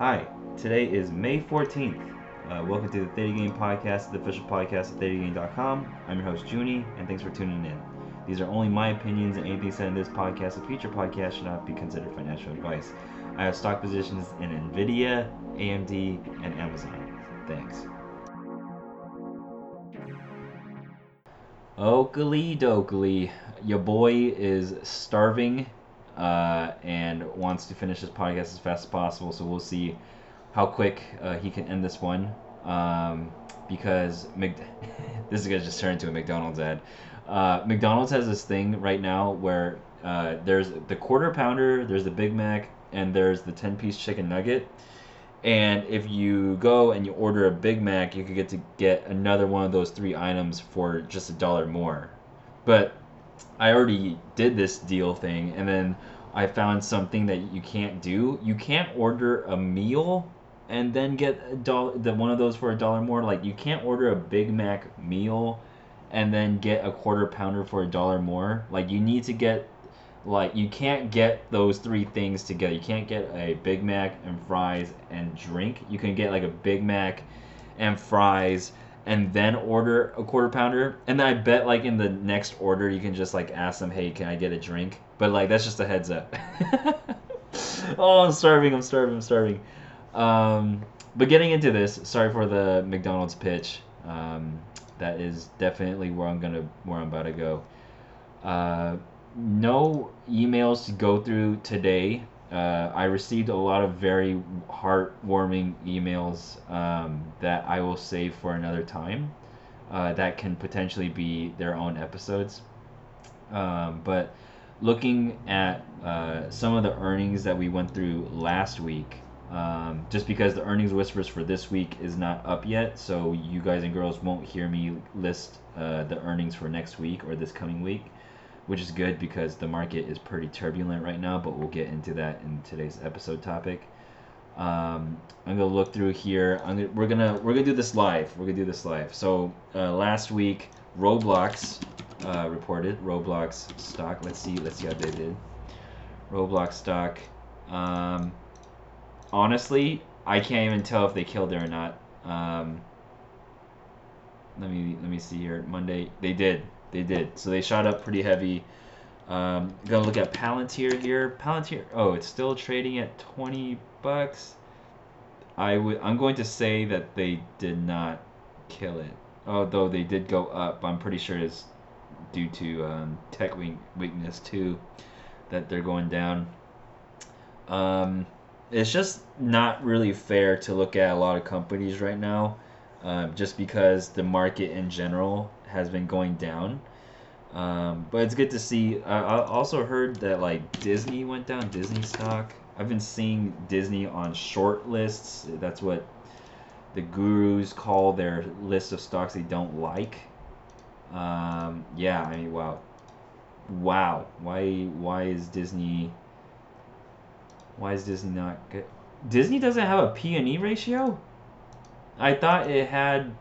Hi, today is May 14th. Uh, welcome to the Theta Gang Podcast, the official podcast at ThetaGang.com. I'm your host, Junie, and thanks for tuning in. These are only my opinions, and anything said in this podcast and future podcasts should not be considered financial advice. I have stock positions in NVIDIA, AMD, and Amazon. Thanks. Oakley dokley, your boy is starving uh, and wants to finish this podcast as fast as possible. So we'll see how quick uh, he can end this one. Um, because Mc- this is gonna just turn into a McDonald's ad. Uh, McDonald's has this thing right now where uh, there's the quarter pounder, there's the Big Mac, and there's the 10 piece chicken nugget. And if you go and you order a Big Mac, you could get to get another one of those three items for just a dollar more. But I already did this deal thing, and then I found something that you can't do. You can't order a meal and then get a dollar, the one of those for a dollar more. Like you can't order a Big Mac meal and then get a quarter pounder for a dollar more. Like you need to get like you can't get those three things together. You can't get a Big Mac and fries and drink. You can get like a Big Mac and fries and then order a quarter pounder. And then I bet like in the next order you can just like ask them, "Hey, can I get a drink?" But like that's just a heads up. oh, I'm starving. I'm starving. I'm starving. Um, but getting into this, sorry for the McDonald's pitch. Um, that is definitely where I'm gonna where I'm about to go. Uh, no emails to go through today. Uh, I received a lot of very heartwarming emails um, that I will save for another time. Uh, that can potentially be their own episodes. Um, but looking at uh, some of the earnings that we went through last week, um, just because the earnings whispers for this week is not up yet, so you guys and girls won't hear me list uh, the earnings for next week or this coming week which is good because the market is pretty turbulent right now, but we'll get into that in today's episode topic. Um, I'm gonna look through here. I'm gonna, we're gonna we're gonna do this live. We're gonna do this live. So uh, last week, Roblox uh, reported Roblox stock. Let's see. Let's see how they did. Roblox stock. Um, honestly, I can't even tell if they killed it or not. Um, let me let me see here. Monday they did. They did. So they shot up pretty heavy. Um, gonna look at Palantir here. Palantir. Oh, it's still trading at 20 bucks. I would. I'm going to say that they did not kill it. Although they did go up, I'm pretty sure it's due to um, tech weakness too that they're going down. Um, it's just not really fair to look at a lot of companies right now, um, just because the market in general has been going down. Um, but it's good to see. I, I also heard that like Disney went down, Disney stock. I've been seeing Disney on short lists. That's what the gurus call their list of stocks they don't like. Um, yeah, I mean, wow, wow. Why why is Disney? Why is Disney not good? Disney doesn't have a P and E ratio. I thought it had.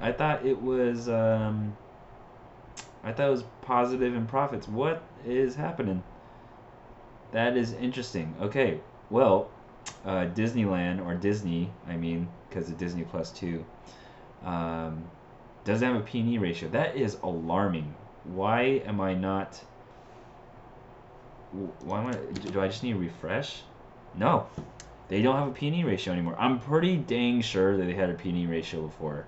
I thought it was. Um, I thought it was positive in profits. What is happening? That is interesting. Okay, well, uh, Disneyland or Disney, I mean, because of Disney Plus two, um, doesn't have a P&E ratio. That is alarming. Why am I not? Why am I? Do I just need to refresh? No, they don't have a P&E ratio anymore. I'm pretty dang sure that they had a P&E ratio before.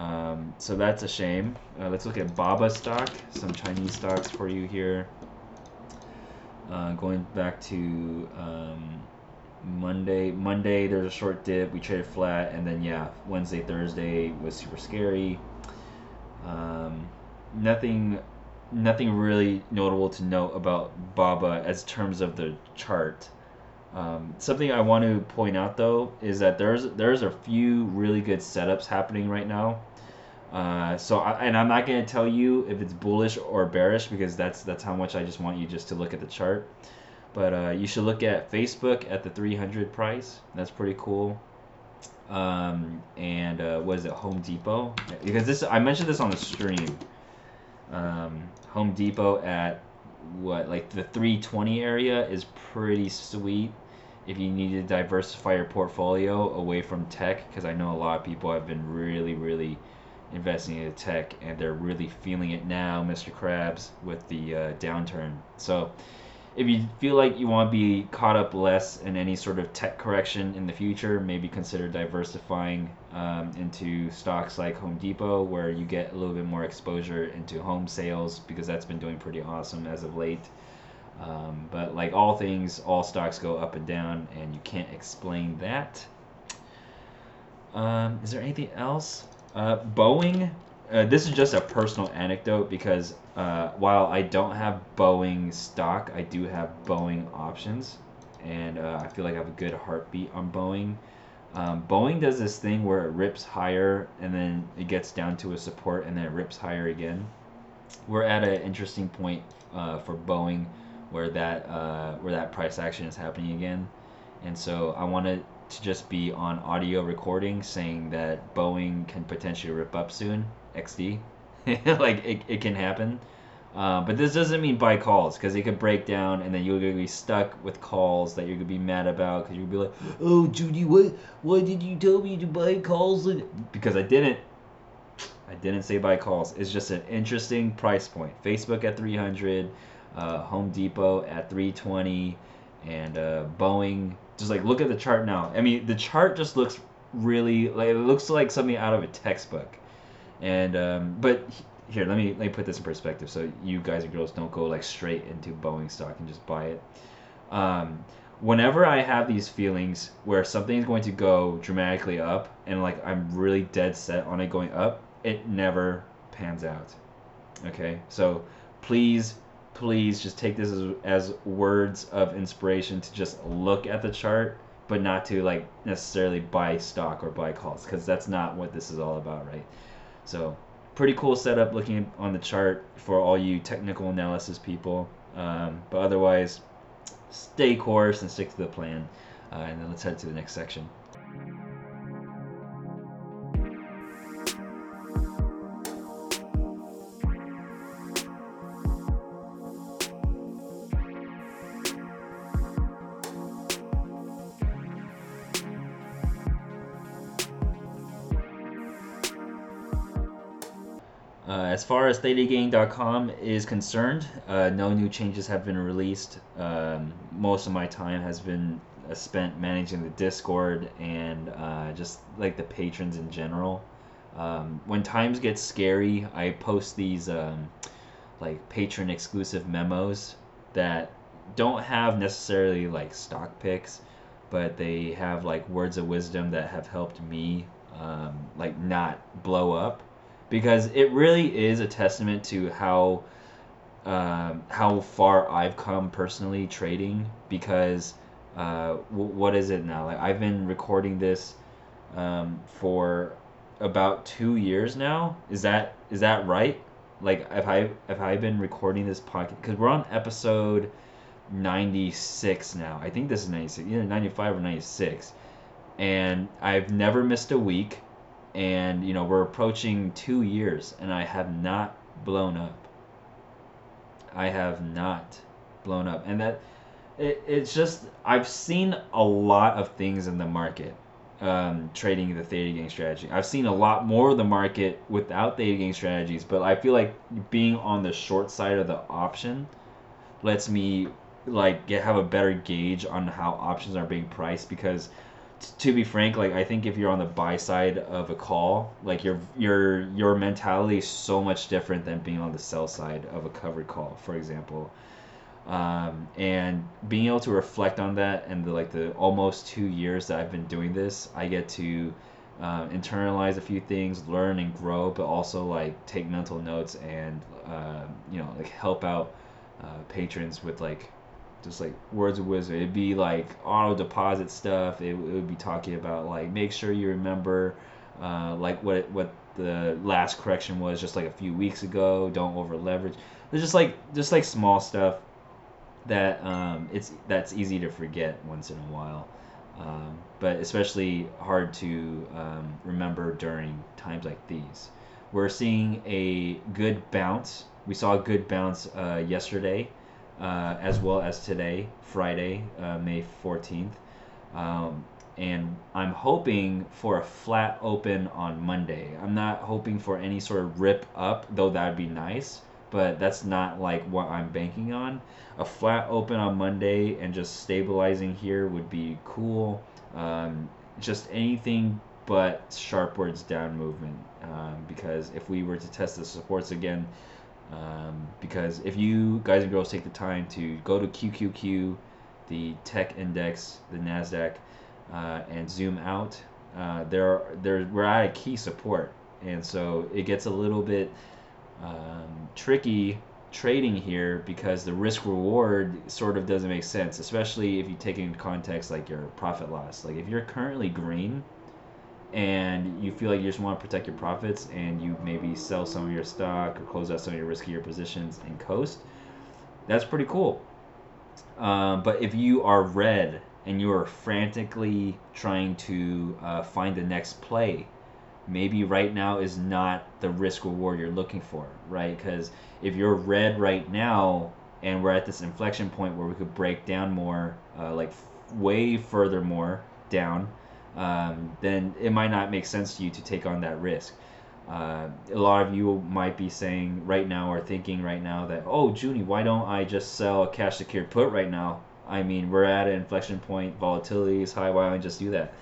Um, so that's a shame. Uh, let's look at Baba stock, some Chinese stocks for you here. Uh, going back to um, Monday. Monday, there's a short dip. We traded flat, and then yeah, Wednesday, Thursday was super scary. Um, nothing, nothing really notable to note about Baba as terms of the chart. Um, something I want to point out though is that there's there's a few really good setups happening right now. Uh, so I, and I'm not gonna tell you if it's bullish or bearish because that's that's how much I just want you just to look at the chart. But uh, you should look at Facebook at the 300 price. That's pretty cool. Um, and uh, what is it, Home Depot? Because this I mentioned this on the stream. Um, Home Depot at what like the 320 area is pretty sweet if you need to diversify your portfolio away from tech, because I know a lot of people have been really, really investing in tech and they're really feeling it now, Mr. Krabs, with the uh, downturn. So if you feel like you want to be caught up less in any sort of tech correction in the future, maybe consider diversifying um, into stocks like Home Depot, where you get a little bit more exposure into home sales because that's been doing pretty awesome as of late. Um, but like all things, all stocks go up and down, and you can't explain that. Um, is there anything else? Uh, Boeing. Uh, this is just a personal anecdote because uh, while I don't have Boeing stock, I do have Boeing options, and uh, I feel like I have a good heartbeat on Boeing. Um, Boeing does this thing where it rips higher and then it gets down to a support and then it rips higher again. We're at an interesting point uh, for Boeing where that uh, where that price action is happening again, and so I want to just be on audio recording saying that Boeing can potentially rip up soon. XD, like it, it can happen. Uh, but this doesn't mean buy calls because it could break down and then you're gonna be stuck with calls that you're gonna be mad about because you'll be like, oh Junie, what why did you tell me to buy calls? Because I didn't. I didn't say buy calls. It's just an interesting price point. Facebook at 300, uh, Home Depot at 320, and uh, Boeing. Just like look at the chart now. I mean, the chart just looks really like it looks like something out of a textbook. And um, but here, let me let me put this in perspective so you guys and girls don't go like straight into Boeing stock and just buy it. Um, whenever I have these feelings where something is going to go dramatically up and like I'm really dead set on it going up, it never pans out. Okay, so please, please just take this as, as words of inspiration to just look at the chart, but not to like necessarily buy stock or buy calls because that's not what this is all about, right? So pretty cool setup looking on the chart for all you technical analysis people. Um, but otherwise, stay course and stick to the plan. Uh, and then let's head to the next section. Far as ThetaGang.com is concerned, uh, no new changes have been released. Um, most of my time has been uh, spent managing the Discord and uh, just like the patrons in general. Um, when times get scary, I post these um, like patron exclusive memos that don't have necessarily like stock picks, but they have like words of wisdom that have helped me um, like not blow up because it really is a testament to how um, how far I've come personally trading. Because uh, w- what is it now? Like I've been recording this um, for about two years now. Is that is that right? Like have I have I been recording this podcast? Because we're on episode ninety six now. I think this is ninety six, either ninety five or ninety six, and I've never missed a week and you know we're approaching two years and i have not blown up. I have not blown up. And that it, it's just i've seen a lot of things in the market um, trading the theta gang strategy. I've seen a lot more of the market without theta gang strategies but i feel like being on the short side of the option lets me like get have a better gauge on how options are being priced because to be frank, like I think if you're on the buy side of a call, like your your your mentality is so much different than being on the sell side of a covered call, for example. Um, and being able to reflect on that and the like the almost two years that I've been doing this, I get to uh, internalize a few things, learn and grow, but also like take mental notes and uh, you know like help out uh, patrons with like just like words of wisdom. It'd be like auto deposit stuff. It, it would be talking about like make sure you remember uh, like what what the last correction was just like a few weeks ago. Don't over leverage. There's just like just like small stuff that um, it's that's easy to forget once in a while. Um, but especially hard to um, remember during times like these. We're seeing a good bounce. We saw a good bounce uh, yesterday uh, as well as today, Friday, uh, May 14th. Um, and I'm hoping for a flat open on Monday. I'm not hoping for any sort of rip up, though that'd be nice, but that's not like what I'm banking on. A flat open on Monday and just stabilizing here would be cool. Um, just anything but sharpwards down movement um, because if we were to test the supports again, um, because if you guys and girls take the time to go to QQQ, the tech index, the NASDAQ, uh, and zoom out, uh, there, there, we're at a key support. And so it gets a little bit um, tricky trading here because the risk reward sort of doesn't make sense, especially if you take in context like your profit loss. Like if you're currently green and you feel like you just want to protect your profits and you maybe sell some of your stock or close out some of your riskier positions and coast, that's pretty cool. Um, but if you are red and you are frantically trying to uh, find the next play, maybe right now is not the risk reward you're looking for, right? Because if you're red right now and we're at this inflection point where we could break down more, uh, like f- way further more down, um, then it might not make sense to you to take on that risk. Uh, a lot of you might be saying right now or thinking right now that, oh, Junie, why don't I just sell a cash secured put right now? I mean, we're at an inflection point, volatility is high, why don't I just do that?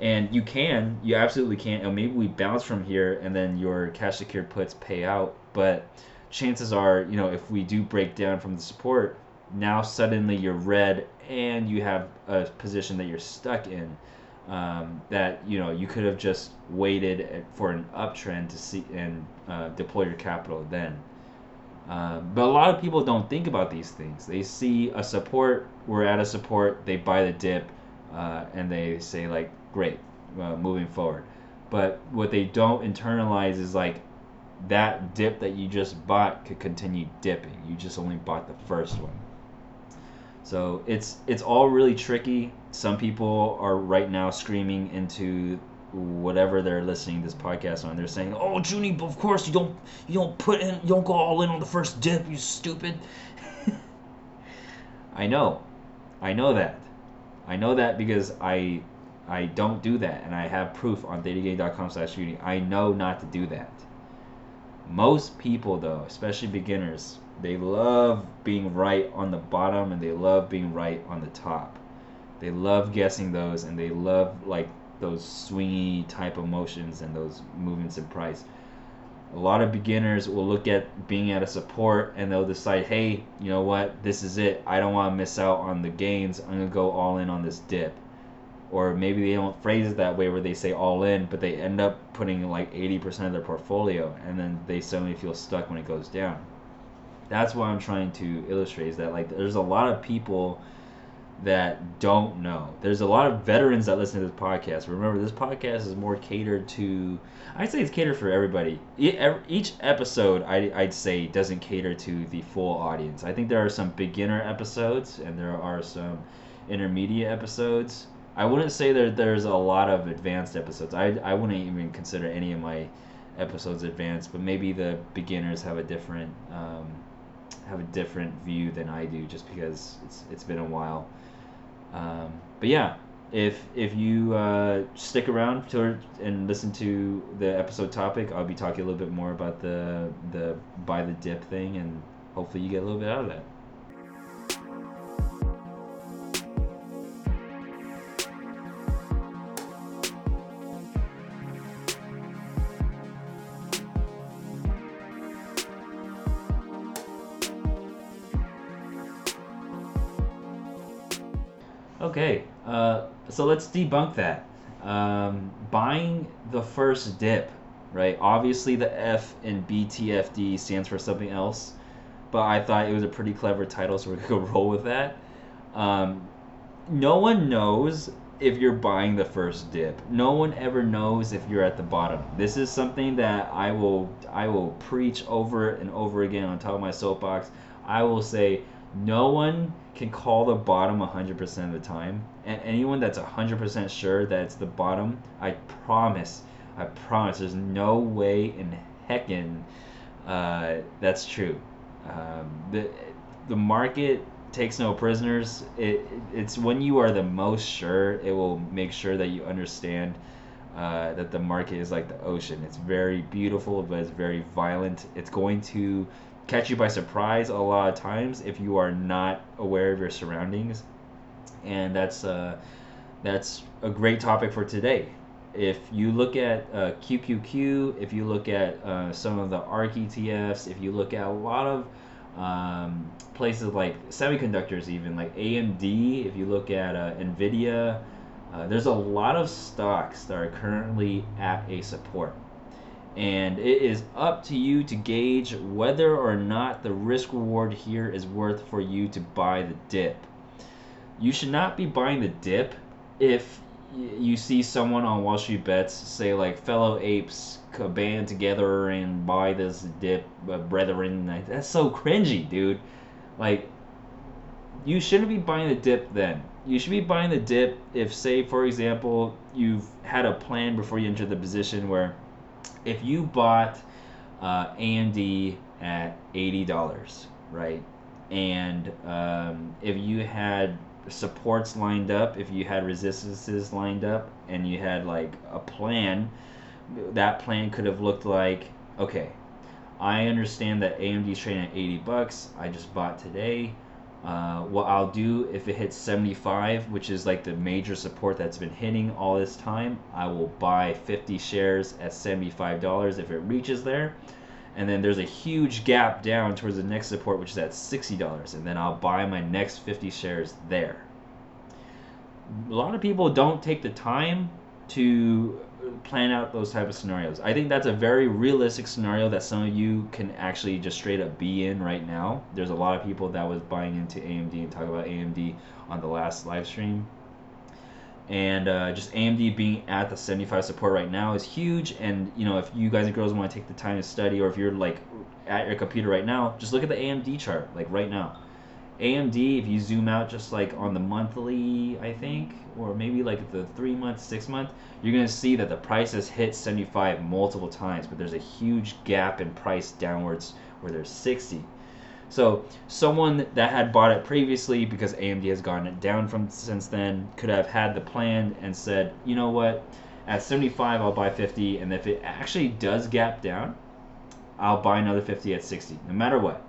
And you can, you absolutely can. And maybe we bounce from here and then your cash secured puts pay out. But chances are, you know, if we do break down from the support, now suddenly you're red and you have a position that you're stuck in um, that you know you could have just waited for an uptrend to see and uh, deploy your capital then. Uh, but a lot of people don't think about these things. They see a support, we're at a support, they buy the dip, uh, and they say like, great, uh, moving forward. But what they don't internalize is like that dip that you just bought could continue dipping. You just only bought the first one. So it's it's all really tricky. Some people are right now screaming into whatever they're listening to this podcast on. They're saying, "Oh, Junie, of course you don't you don't put in you don't go all in on the first dip, you stupid." I know, I know that, I know that because I I don't do that, and I have proof on thetagang.com/slash Junie. I know not to do that. Most people, though, especially beginners, they love being right on the bottom and they love being right on the top. They love guessing those and they love like those swingy type of motions and those movements in price. A lot of beginners will look at being at a support and they'll decide, hey, you know what, this is it. I don't want to miss out on the gains. I'm going to go all in on this dip. Or maybe they don't phrase it that way where they say all in, but they end up putting like 80% of their portfolio and then they suddenly feel stuck when it goes down that's what I'm trying to illustrate is that like there's a lot of people that don't know. There's a lot of veterans that listen to this podcast. Remember, this podcast is more catered to. I'd say it's catered for everybody. Each episode, I, I'd say, doesn't cater to the full audience. I think there are some beginner episodes and there are some intermediate episodes. I wouldn't say that there's a lot of advanced episodes. I, I wouldn't even consider any of my episodes advanced, but maybe the beginners have a different um, have a different view than I do, just because it's it's been a while. Um, but yeah, if if you uh, stick around to and listen to the episode topic, I'll be talking a little bit more about the the buy the dip thing, and hopefully you get a little bit out of that. So let's debunk that. Um, buying the first dip, right? Obviously, the F in BTFD stands for something else, but I thought it was a pretty clever title, so we're gonna go roll with that. Um, no one knows if you're buying the first dip. No one ever knows if you're at the bottom. This is something that I will I will preach over and over again on top of my soapbox. I will say no one can call the bottom 100% of the time. And anyone that's 100% sure that it's the bottom, I promise, I promise, there's no way in heckin' uh, that's true. Um, the, the market takes no prisoners. It it's when you are the most sure, it will make sure that you understand uh, that the market is like the ocean. It's very beautiful, but it's very violent. It's going to catch you by surprise a lot of times if you are not aware of your surroundings, and that's uh, that's a great topic for today. If you look at uh, QQQ, if you look at uh, some of the ARK ETFs, if you look at a lot of um, places like semiconductors, even like AMD, if you look at uh, NVIDIA, uh, there's a lot of stocks that are currently at a support. And it is up to you to gauge whether or not the risk reward here is worth for you to buy the dip. You should not be buying the dip if you see someone on Wall Street Bets say like fellow apes band together and buy this dip, uh, brethren. That's so cringy, dude. Like, you shouldn't be buying the dip then. You should be buying the dip if, say, for example, you've had a plan before you enter the position where if you bought uh, AMD at eighty dollars, right, and um, if you had supports lined up, if you had resistances lined up, and you had like a plan, that plan could have looked like okay, I understand that AMD's trading at 80 bucks. I just bought today. Uh, what I'll do if it hits 75, which is like the major support that's been hitting all this time, I will buy 50 shares at $75 if it reaches there. And then there's a huge gap down towards the next support, which is at $60. And then I'll buy my next 50 shares there. A lot of people don't take the time to plan out those type of scenarios. I think that's a very realistic scenario that some of you can actually just straight up be in right now. There's a lot of people that was buying into AMD and talking about AMD on the last live stream. And uh, just AMD being at the 75 support right now is huge. And you know, if you guys and girls want to take the time to study, or if you're like at your computer right now, just look at the AMD chart, like right now. AMD, if you zoom out just like on the monthly, I think, or maybe like the three month, six month, you're gonna see that the price has hit 75 multiple times, but there's a huge gap in price downwards where there's 60. So someone that had bought it previously because AMD has gone it down from since then could have had the plan and said, you know what, at 75 I'll buy 50, and if it actually does gap down, I'll buy another 50 at 60, no matter what.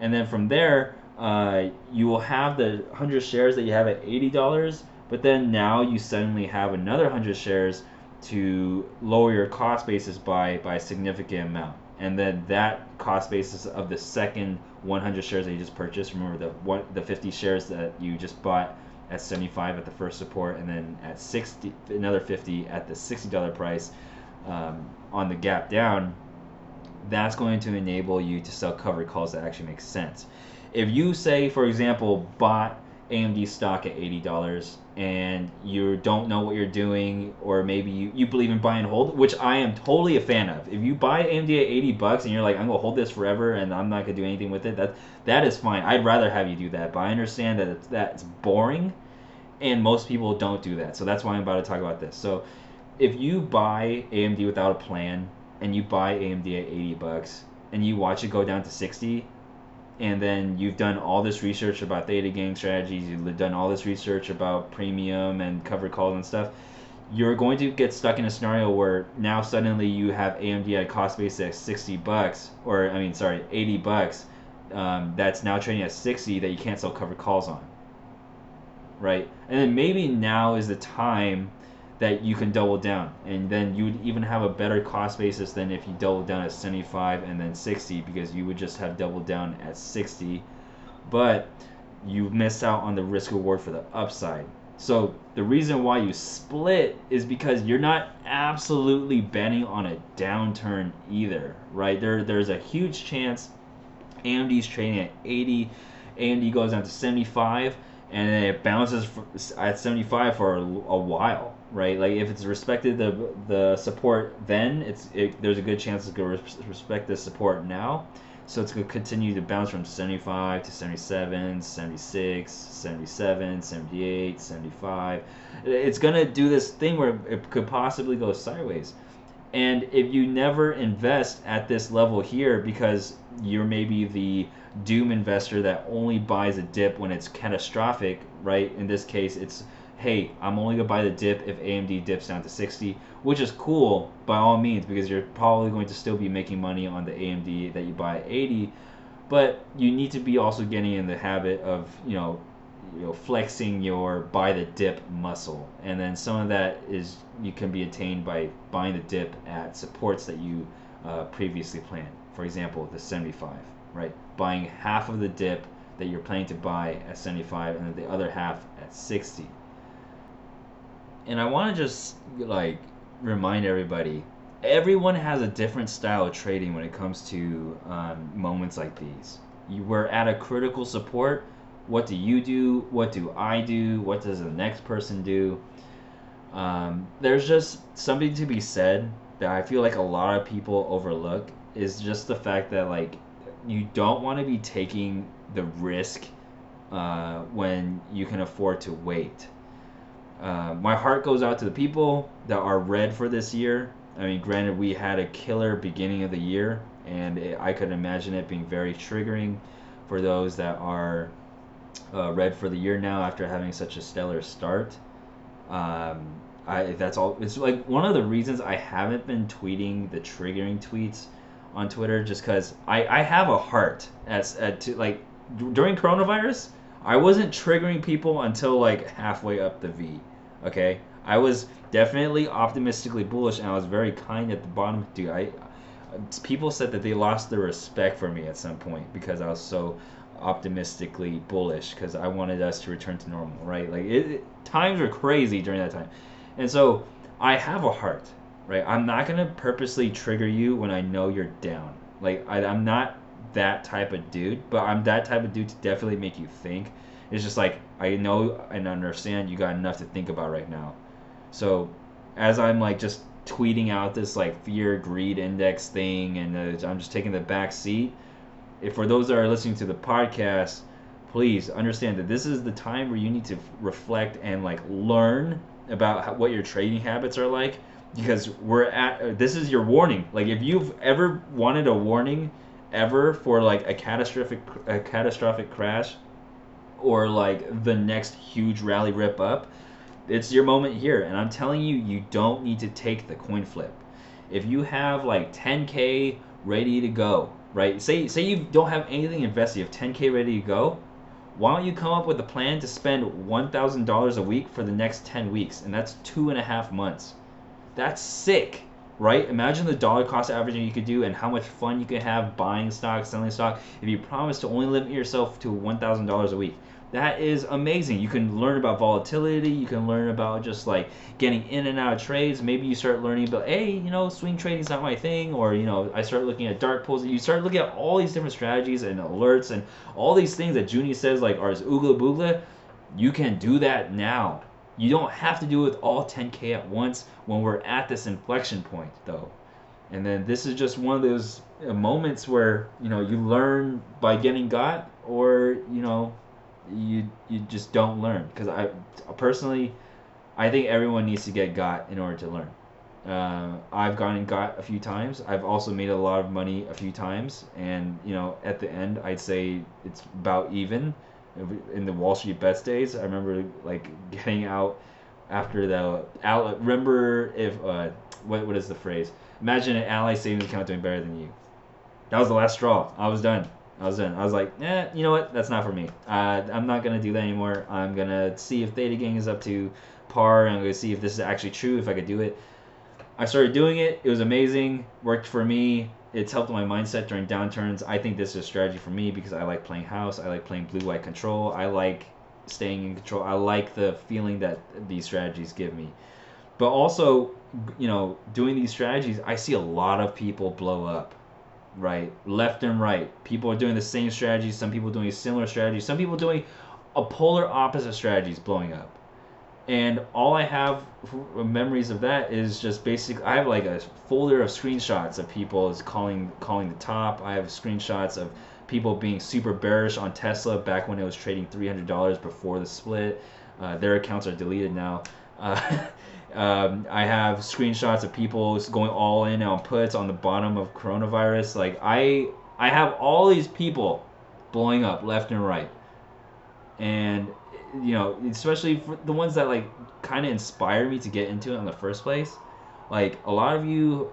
And then from there, uh, you will have the 100 shares that you have at $80 but then now you suddenly have another 100 shares to lower your cost basis by by a significant amount and then that cost basis of the second 100 shares that you just purchased remember the one the 50 shares that you just bought at 75 at the first support and then at 60 another 50 at the $60 price um, on the gap down that's going to enable you to sell covered calls that actually make sense. If you say for example bought AMD stock at $80 and you don't know what you're doing or maybe you, you believe in buy and hold which i am totally a fan of. If you buy amd at 80 bucks and you're like i'm gonna hold this forever and i'm not gonna do anything with it that that is fine. I'd rather have you do that but i understand that it's, that's boring and most people don't do that. So that's why i'm about to talk about this. So if you buy amd without a plan and you buy amd at 80 bucks and you watch it go down to 60 and then you've done all this research about theta gang strategies, you've done all this research about premium and covered calls and stuff, you're going to get stuck in a scenario where now suddenly you have AMD at cost base at 60 bucks, or I mean, sorry, 80 bucks, um, that's now trading at 60 that you can't sell covered calls on. Right? And then maybe now is the time that you can double down. And then you would even have a better cost basis than if you double down at 75 and then 60 because you would just have doubled down at 60 but you miss out on the risk reward for the upside. So the reason why you split is because you're not absolutely betting on a downturn either right? There there's a huge chance AMD's trading at 80 AMD goes down to 75 and then it bounces at 75 for a, a while right? Like if it's respected the the support then, it's it, there's a good chance it's going to respect the support now. So it's going to continue to bounce from 75 to 77, 76, 77, 78, 75. It's going to do this thing where it could possibly go sideways. And if you never invest at this level here because you're maybe the doom investor that only buys a dip when it's catastrophic, right? In this case, it's hey, I'm only gonna buy the dip if AMD dips down to 60, which is cool by all means because you're probably going to still be making money on the AMD that you buy at 80, but you need to be also getting in the habit of you know you know flexing your buy the dip muscle and then some of that is you can be attained by buying the dip at supports that you uh, previously planned. For example the 75 right? Buying half of the dip that you're planning to buy at 75 and the other half at 60 and i want to just like remind everybody everyone has a different style of trading when it comes to um, moments like these you were at a critical support what do you do? What do I do? What does the next person do? Um, there's just something to be said that I feel like a lot of people overlook is just the fact that like you don't want to be taking the risk uh, when you can afford to wait. Uh, my heart goes out to the people that are red for this year. I mean, granted, we had a killer beginning of the year, and it, I could imagine it being very triggering for those that are uh, red for the year now after having such a stellar start. Um, I that's all. It's like one of the reasons I haven't been tweeting the triggering tweets on Twitter, just because I I have a heart as at to like during coronavirus. I wasn't triggering people until like halfway up the V. Okay, I was definitely optimistically bullish, and I was very kind at the bottom. Dude, I people said that they lost their respect for me at some point because I was so optimistically bullish because I wanted us to return to normal, right? Like it, times were crazy during that time, and so I have a heart, right? I'm not gonna purposely trigger you when I know you're down. Like I, I'm not that type of dude, but I'm that type of dude to definitely make you think. It's just like I know and understand you got enough to think about right now. So as I'm like just tweeting out this like fear greed index thing and uh, I'm just taking the back seat if for those that are listening to the podcast, please understand that this is the time where you need to reflect and like learn about how, what your trading habits are like because we're at uh, this is your warning like if you've ever wanted a warning ever for like a catastrophic a catastrophic crash or like the next huge rally rip up it's your moment here and i'm telling you you don't need to take the coin flip if you have like 10k ready to go right? Say say you don't have anything invested, you have 10k ready to go. Why don't you come up with a plan to spend $1,000 a week for the next 10 weeks, and that's two and a half months. That's sick, right? Imagine the dollar cost averaging you could do and how much fun you could have buying stock, selling stock. If you promise to only limit yourself to $1,000 a week, that is amazing. You can learn about volatility. You can learn about just like getting in and out of trades. Maybe you start learning about, hey, you know, swing trading is not my thing, or you know, I start looking at dark pools. You start looking at all these different strategies and alerts and all these things that Junie says like are oogla boogla. You can do that now. You don't have to do it with all 10k at once when we're at this inflection point, though. And then this is just one of those uh, moments where you know you learn by getting got, or you know you you just don't learn because I personally I think everyone needs to get got in order to learn. Uh, I've gone and got a few times. I've also made a lot of money a few times, and you know, at the end, I'd say it's about even. In the Wall Street bets days, I remember like getting out after the out. Remember if uh, what what is the phrase? Imagine an ally savings account doing better than you. That was the last straw. I was done. I was done. I was like, eh, you know what? That's not for me. Uh, I'm not gonna do that anymore. I'm gonna see if Theta Gang is up to par, I'm gonna see if this is actually true. If I could do it. I started doing it. It was amazing. Worked for me. It's helped my mindset during downturns. I think this is a strategy for me because I like playing house. I like playing blue white control. I like staying in control. I like the feeling that these strategies give me. But also, you know, doing these strategies, I see a lot of people blow up right? Left and right. People are doing the same strategies. Some people doing similar strategies. Some people doing a polar opposite strategies blowing up. And all I have memories of that is just basic. I have like a folder of screenshots of people is calling calling the top. I have screenshots of people being super bearish on Tesla back when it was trading three hundred dollars before the split. Uh, their accounts are deleted now. Uh, Um, I have screenshots of people going all in on puts on the bottom of coronavirus. Like I, I have all these people blowing up left and right, and you know, especially for the ones that like kind of inspired me to get into it in the first place. Like a lot of you,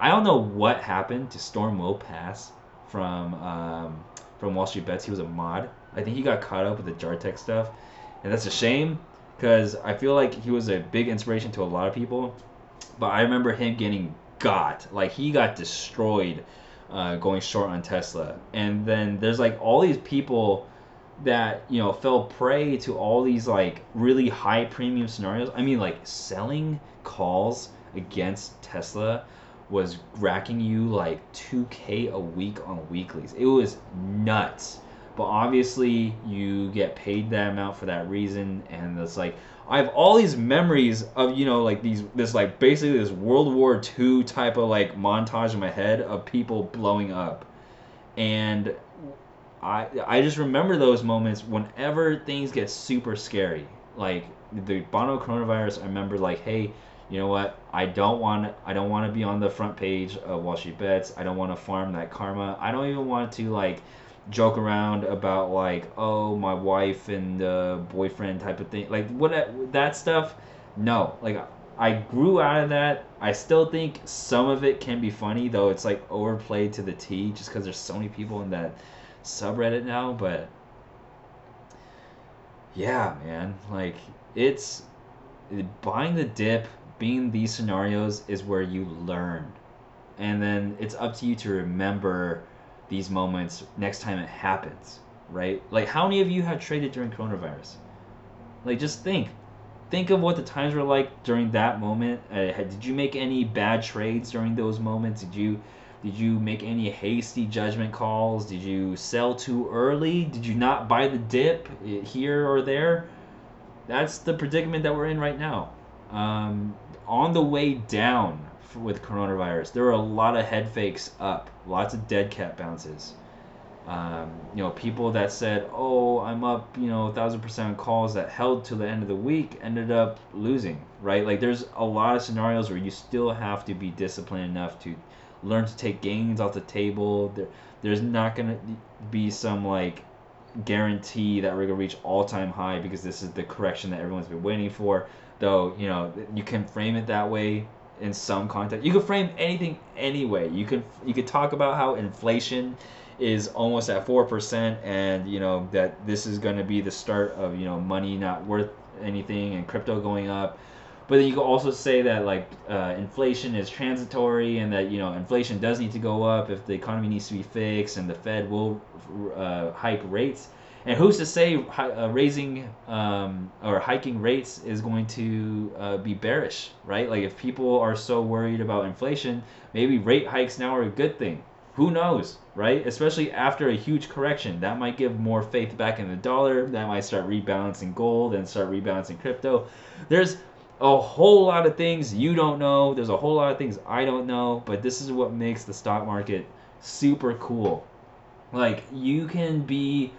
I don't know what happened to Storm Will Pass from um, from Wall Street Bets. He was a mod. I think he got caught up with the Jartek stuff, and that's a shame because I feel like he was a big inspiration to a lot of people. But I remember him getting got like he got destroyed uh, going short on Tesla, and then there's like all these people that you know fell prey to all these like really high premium scenarios. I mean, like selling calls against Tesla was racking you like 2k a week on weeklies. It was nuts. But obviously, you get paid that amount for that reason, and it's like I have all these memories of you know like these this like basically this World War II type of like montage in my head of people blowing up, and I I just remember those moments whenever things get super scary. Like the Bono coronavirus, I remember like, hey, you know what? I don't want I don't want to be on the front page of Wall Street Bets. I don't want to farm that karma. I don't even want to like joke around about like oh my wife and uh, boyfriend type of thing like what that stuff no like i grew out of that i still think some of it can be funny though it's like overplayed to the t just because there's so many people in that subreddit now but yeah man like it's buying the dip being these scenarios is where you learn and then it's up to you to remember these moments next time it happens, right? Like, how many of you have traded during coronavirus? Like, just think. Think of what the times were like during that moment. Uh, did you make any bad trades during those moments? Did you did you make any hasty judgment calls? Did you sell too early? Did you not buy the dip here or there? That's the predicament that we're in right now. Um, on the way down, with coronavirus. There were a lot of head fakes up, lots of dead cat bounces. Um, you know, people that said, "Oh, I'm up," you know, thousand percent on calls that held till the end of the week ended up losing. Right? Like, there's a lot of scenarios where you still have to be disciplined enough to learn to take gains off the table. There, there's not gonna be some like guarantee that we're gonna reach all-time high because this is the correction that everyone's been waiting for. Though you know you can frame it that way in some context. You can frame anything anyway. You could you could talk about how inflation is almost at four percent, and you know that this is going to be the start of you know money not worth anything and crypto going up. But then you could also say that like uh, inflation is transitory, and that you know inflation does need to go up if the economy needs to be fixed, and the Fed will uh, hike rates. And who's to say uh, raising um, or hiking rates is going to uh, be bearish, right? Like if people are so worried about inflation, maybe rate hikes now are a good thing. Who knows, right? Especially after a huge correction, that might give more faith back in the dollar. That might start rebalancing gold and start rebalancing crypto. There's a whole lot of things you don't know. There's a whole lot of things I don't know, but this is what makes the stock market super cool. Like you can be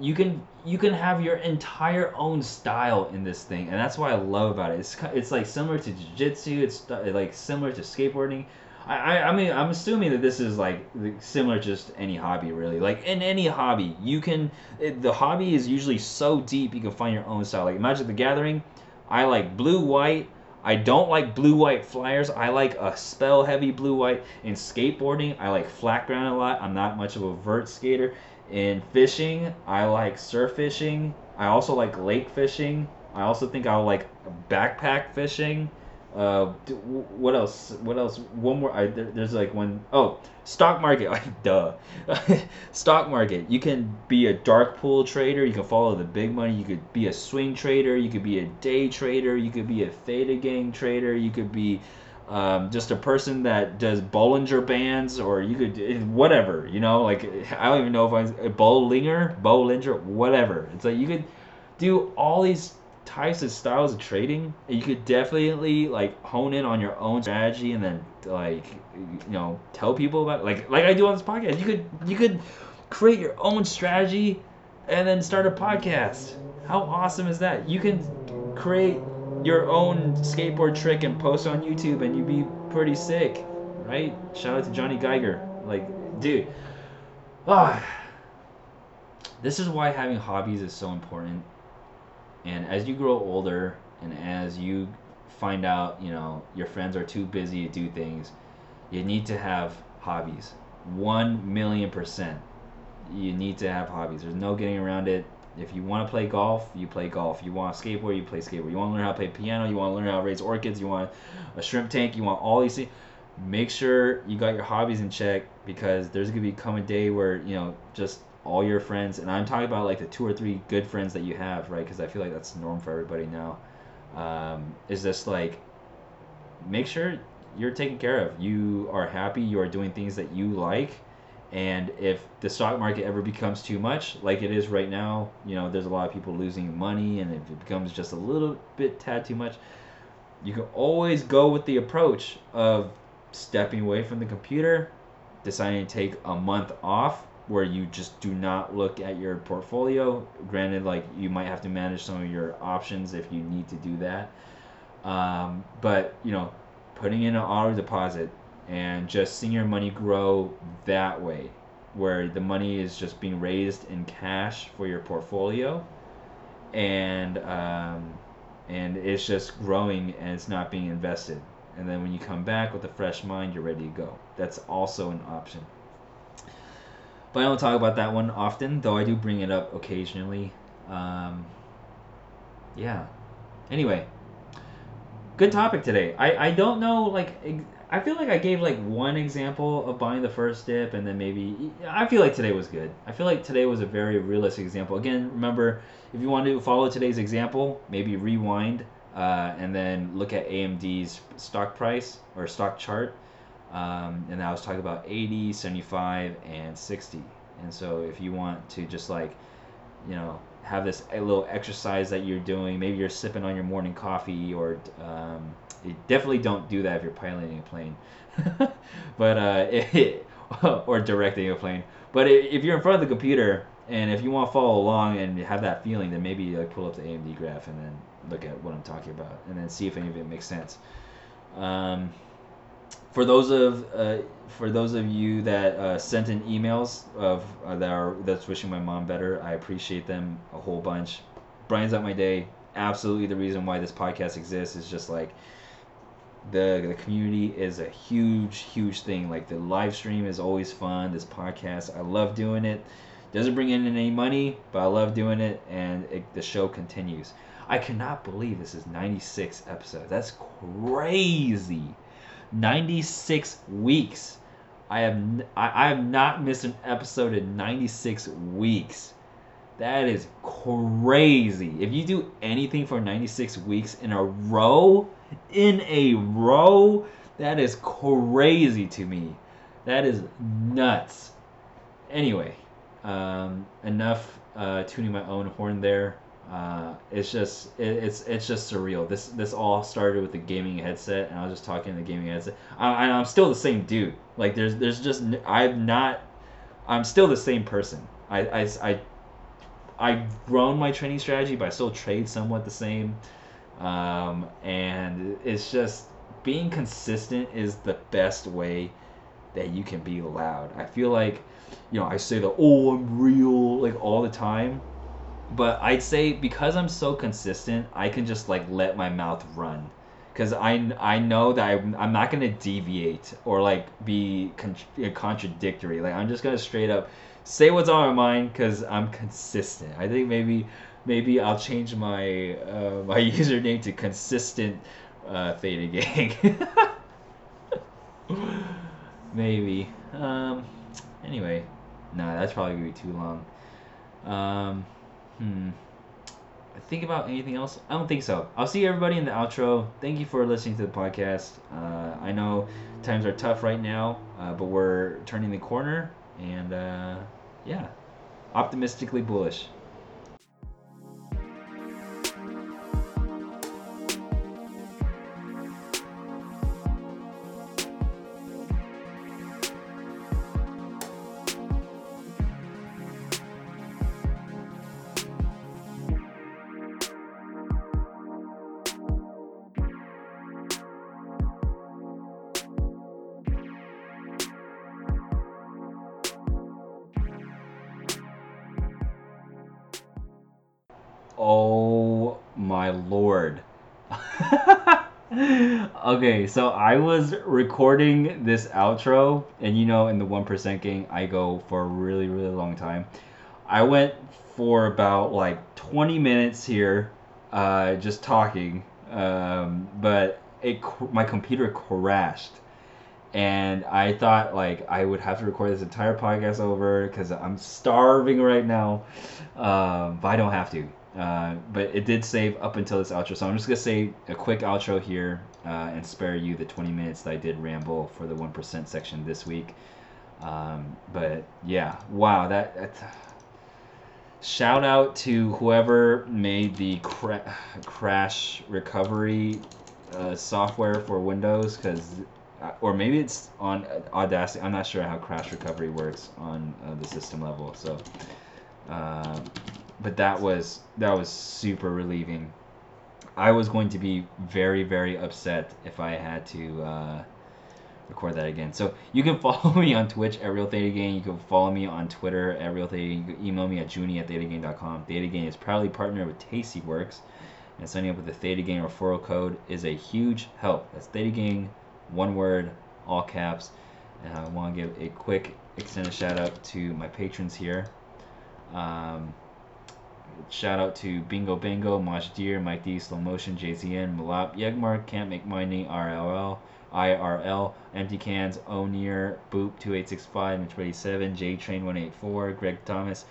you can you can have your entire own style in this thing, and that's what I love about it. It's it's like similar to jiu-jitsu. It's uh, like similar to skateboarding. I, I, mean I'm assuming that this is like similar just any hobby really. Like in any hobby, you can it, the hobby is usually so deep you can find your own style. Like Magic the Gathering, I like blue white. I don't like blue white flyers. I like a spell heavy blue white. In skateboarding, I like flat ground a lot. I'm not much of a vert skater. In fishing, I like surf fishing. I also like lake fishing. I also think I like backpack fishing. Uh, what else? What else? One more. I, there, there's like one oh stock market. Like duh. stock market. You can be a dark pool trader. You can follow the big money. You could be a swing trader. You could be a day trader. You could be a theta gang trader. You could be um, just a person that does Bollinger Bands, or you could whatever, you know, like I don't even know if I'm a Bollinger, Bollinger, whatever. It's like you could do all these types of styles of trading. You could definitely like hone in on your own strategy, and then like you know tell people about it. like like I do on this podcast. You could you could create your own strategy and then start a podcast. How awesome is that? You can create your own skateboard trick and post on YouTube, and you'd be pretty sick, right? Shout out to Jonny Giger. Like, dude, ah, this is why having hobbies is so important. And as you grow older, and as you find out, you know, your friends are too busy to do things, you need to have hobbies. One million percent. You need to have hobbies. There's no getting around it. If you want to play golf, you play golf. You want to skateboard, you play skateboard. You want to learn how to play piano, you want to learn how to raise orchids, you want a shrimp tank, you want all these things. Make sure you got your hobbies in check because there's gonna be come a day where you know just all your friends, and I'm talking about like the two or three good friends that you have, right? Because I feel like that's the norm for everybody now. Um, is just like make sure you're taken care of. You are happy. You are doing things that you like. And if the stock market ever becomes too much, like it is right now, you know, there's a lot of people losing money, and if it becomes just a little bit tad too much, you can always go with the approach of stepping away from the computer, deciding to take a month off where you just do not look at your portfolio. Granted, like you might have to manage some of your options if you need to do that. Um, but you know, putting in an auto deposit and just seeing your money grow that way, where the money is just being raised in cash for your portfolio, and um, and it's just growing and it's not being invested. And then when you come back with a fresh mind, you're ready to go. That's also an option. But I don't talk about that one often, though I do bring it up occasionally. Um, yeah. Anyway, good topic today. I, I don't know, like, I feel like I gave, like, one example of buying the first dip, and then maybe. I feel like today was good. I feel like today was a very realistic example. Again, remember, if you want to follow today's example, maybe rewind uh, and then look at AMD's stock price or stock chart um, and I was talking about 80, 75, and 60. And so if you want to just like, you know, have this a little exercise that you're doing, maybe you're sipping on your morning coffee, or um, definitely don't do that if you're piloting a plane, but uh, it, or directing a plane. But if you're in front of the computer and if you want to follow along and have that feeling, then maybe like pull up the AMD graph and then look at what I'm talking about, and then see if any of it makes sense. Um, for those of uh, for those of you that uh, sent in emails of uh, that are that's wishing my mom better, I appreciate them a whole bunch. Brian's up my day. Absolutely, the reason why this podcast exists is just like the the community is a huge huge thing. Like the live stream is always fun. This podcast, I love doing it. Doesn't bring in any money, but I love doing it, and it, the show continues. I cannot believe this is 96 episodes. That's crazy. 96 weeks. I have I, I have not missed an episode in 96 weeks. That is crazy. If you do anything for 96 weeks in a row, in a row, that is crazy to me. That is nuts. Anyway, um, enough uh, tuning my own horn there. Uh, it's just it, it's it's just surreal. This this all started with the gaming headset, and I was just talking to the gaming headset. I, I'm still the same dude. Like there's there's just I'm not. I'm still the same person. I I I I've grown my training strategy, but I still trade somewhat the same. Um, and it's just being consistent is the best way that you can be loud. I feel like, you know, I say the oh I'm real like all the time, but I'd say because I'm so consistent, I can just like let my mouth run because I, I know that I, I'm not going to deviate or like be con- contradictory. Like I'm just going to straight up say what's on my mind because I'm consistent. I think maybe maybe I'll change my uh, my username to consistent uh, Theta Gang. maybe. Um, anyway, nah, that's probably gonna be too long. Um, Hmm. Think about anything else? I don't think so. I'll see everybody in the outro. Thank you for listening to the podcast. Uh, I know times are tough right now, uh, but we're turning the corner, and uh, yeah, optimistically bullish. Okay, so I was recording this outro, and you know, in the 1% gang, I go for a really, really long time. I went for about like 20 minutes here, uh, just talking, um, but it my computer crashed and I thought like I would have to record this entire podcast over because I'm starving right now, um, but I don't have to. Uh, but it did save up until this outro, so I'm just gonna say a quick outro here uh, and spare you the 20 minutes that I did ramble for the one percent section this week. Um, but yeah, wow, that, that shout out to whoever made the cra- crash recovery uh, software for Windows because uh, or maybe it's on Audacity. I'm not sure how crash recovery works on uh, the system level. So, uh, but that was that was super relieving. I was going to be very very upset if I had to uh, record that again. So you can follow me on Twitch at Real Theta Gang. You can follow me on Twitter at Real Theta. You can email me at Junie at ThetaGang.com. Theta Gang is proudly partnered with Tastyworks, and signing up with the Theta Gang referral code is a huge help. That's Theta one word, all caps. And I want to give a quick extended shout out to my patrons here. Um, shout out to Bingo Bingo, Maj Deer, Mike D, Slow Motion, JZN, Malap, Yegmar, Can't Make Money, RLL, IRL, Empty Cans, O'Near, Boop 2865 and 27, J Train 184, Greg Thomas,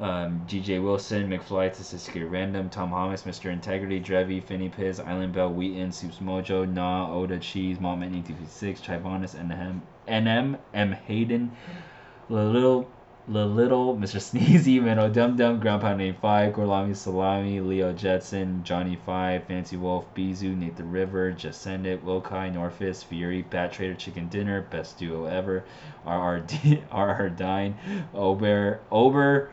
um, GJ Wilson, McFly, Statistically Random, Tom Thomas, Mr. Integrity, Drevi, Finny Piz, Island Bell, Wheaton, Soups Mojo, Na, Oda, Cheese, Malt 1956, Chivonis, NM, NM, M. Hayden, Little, Little, Mr. Sneezy, Menno Dum Dum, Ground Pound 85, Gorlami Salami, Leo Jetson, Johnny 5, Fancy Wolf, Bizu, Nate the River, Jascendit, Wilkai, Norfist, Fury, Bat Trader Chicken Dinner, Best Duo Ever, RR, RR Dine, Ober, Ober,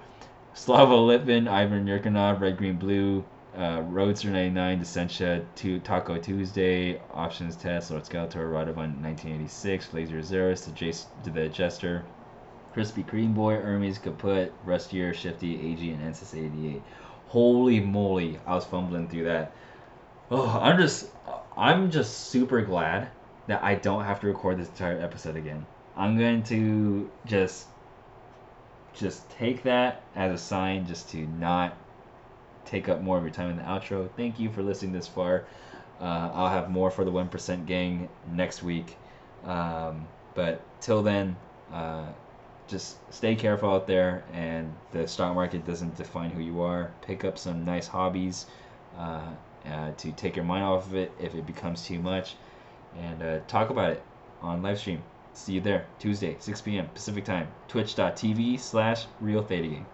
Slava Litvin, Ivan Yurkanov, Red Green Blue, uh, Roadster 99, Descentia, to Taco Tuesday, Options Test, Lord Skeletor, Radovan 1986, Laser Zeros, the, Jace, the Jester, Crispy Cream Boy, Hermes, Kaput, Rustier, Shifty, AG, and Ensys 88. Holy moly, I was fumbling through that. Oh, I'm just, I'm just super glad that I don't have to record this entire episode again. I'm going to just just take that as a sign just to not take up more of your time in the outro. Thank you for listening this far. Uh, I'll have more for the 1% gang next week. Um, but till then, uh, just stay careful out there, and the stock market doesn't define who you are. Pick up some nice hobbies uh, uh to take your mind off of it if it becomes too much, and uh, talk about it on live stream. See you there Tuesday, 6 p.m. Pacific time. Twitch.tv slash Real Theta Gang.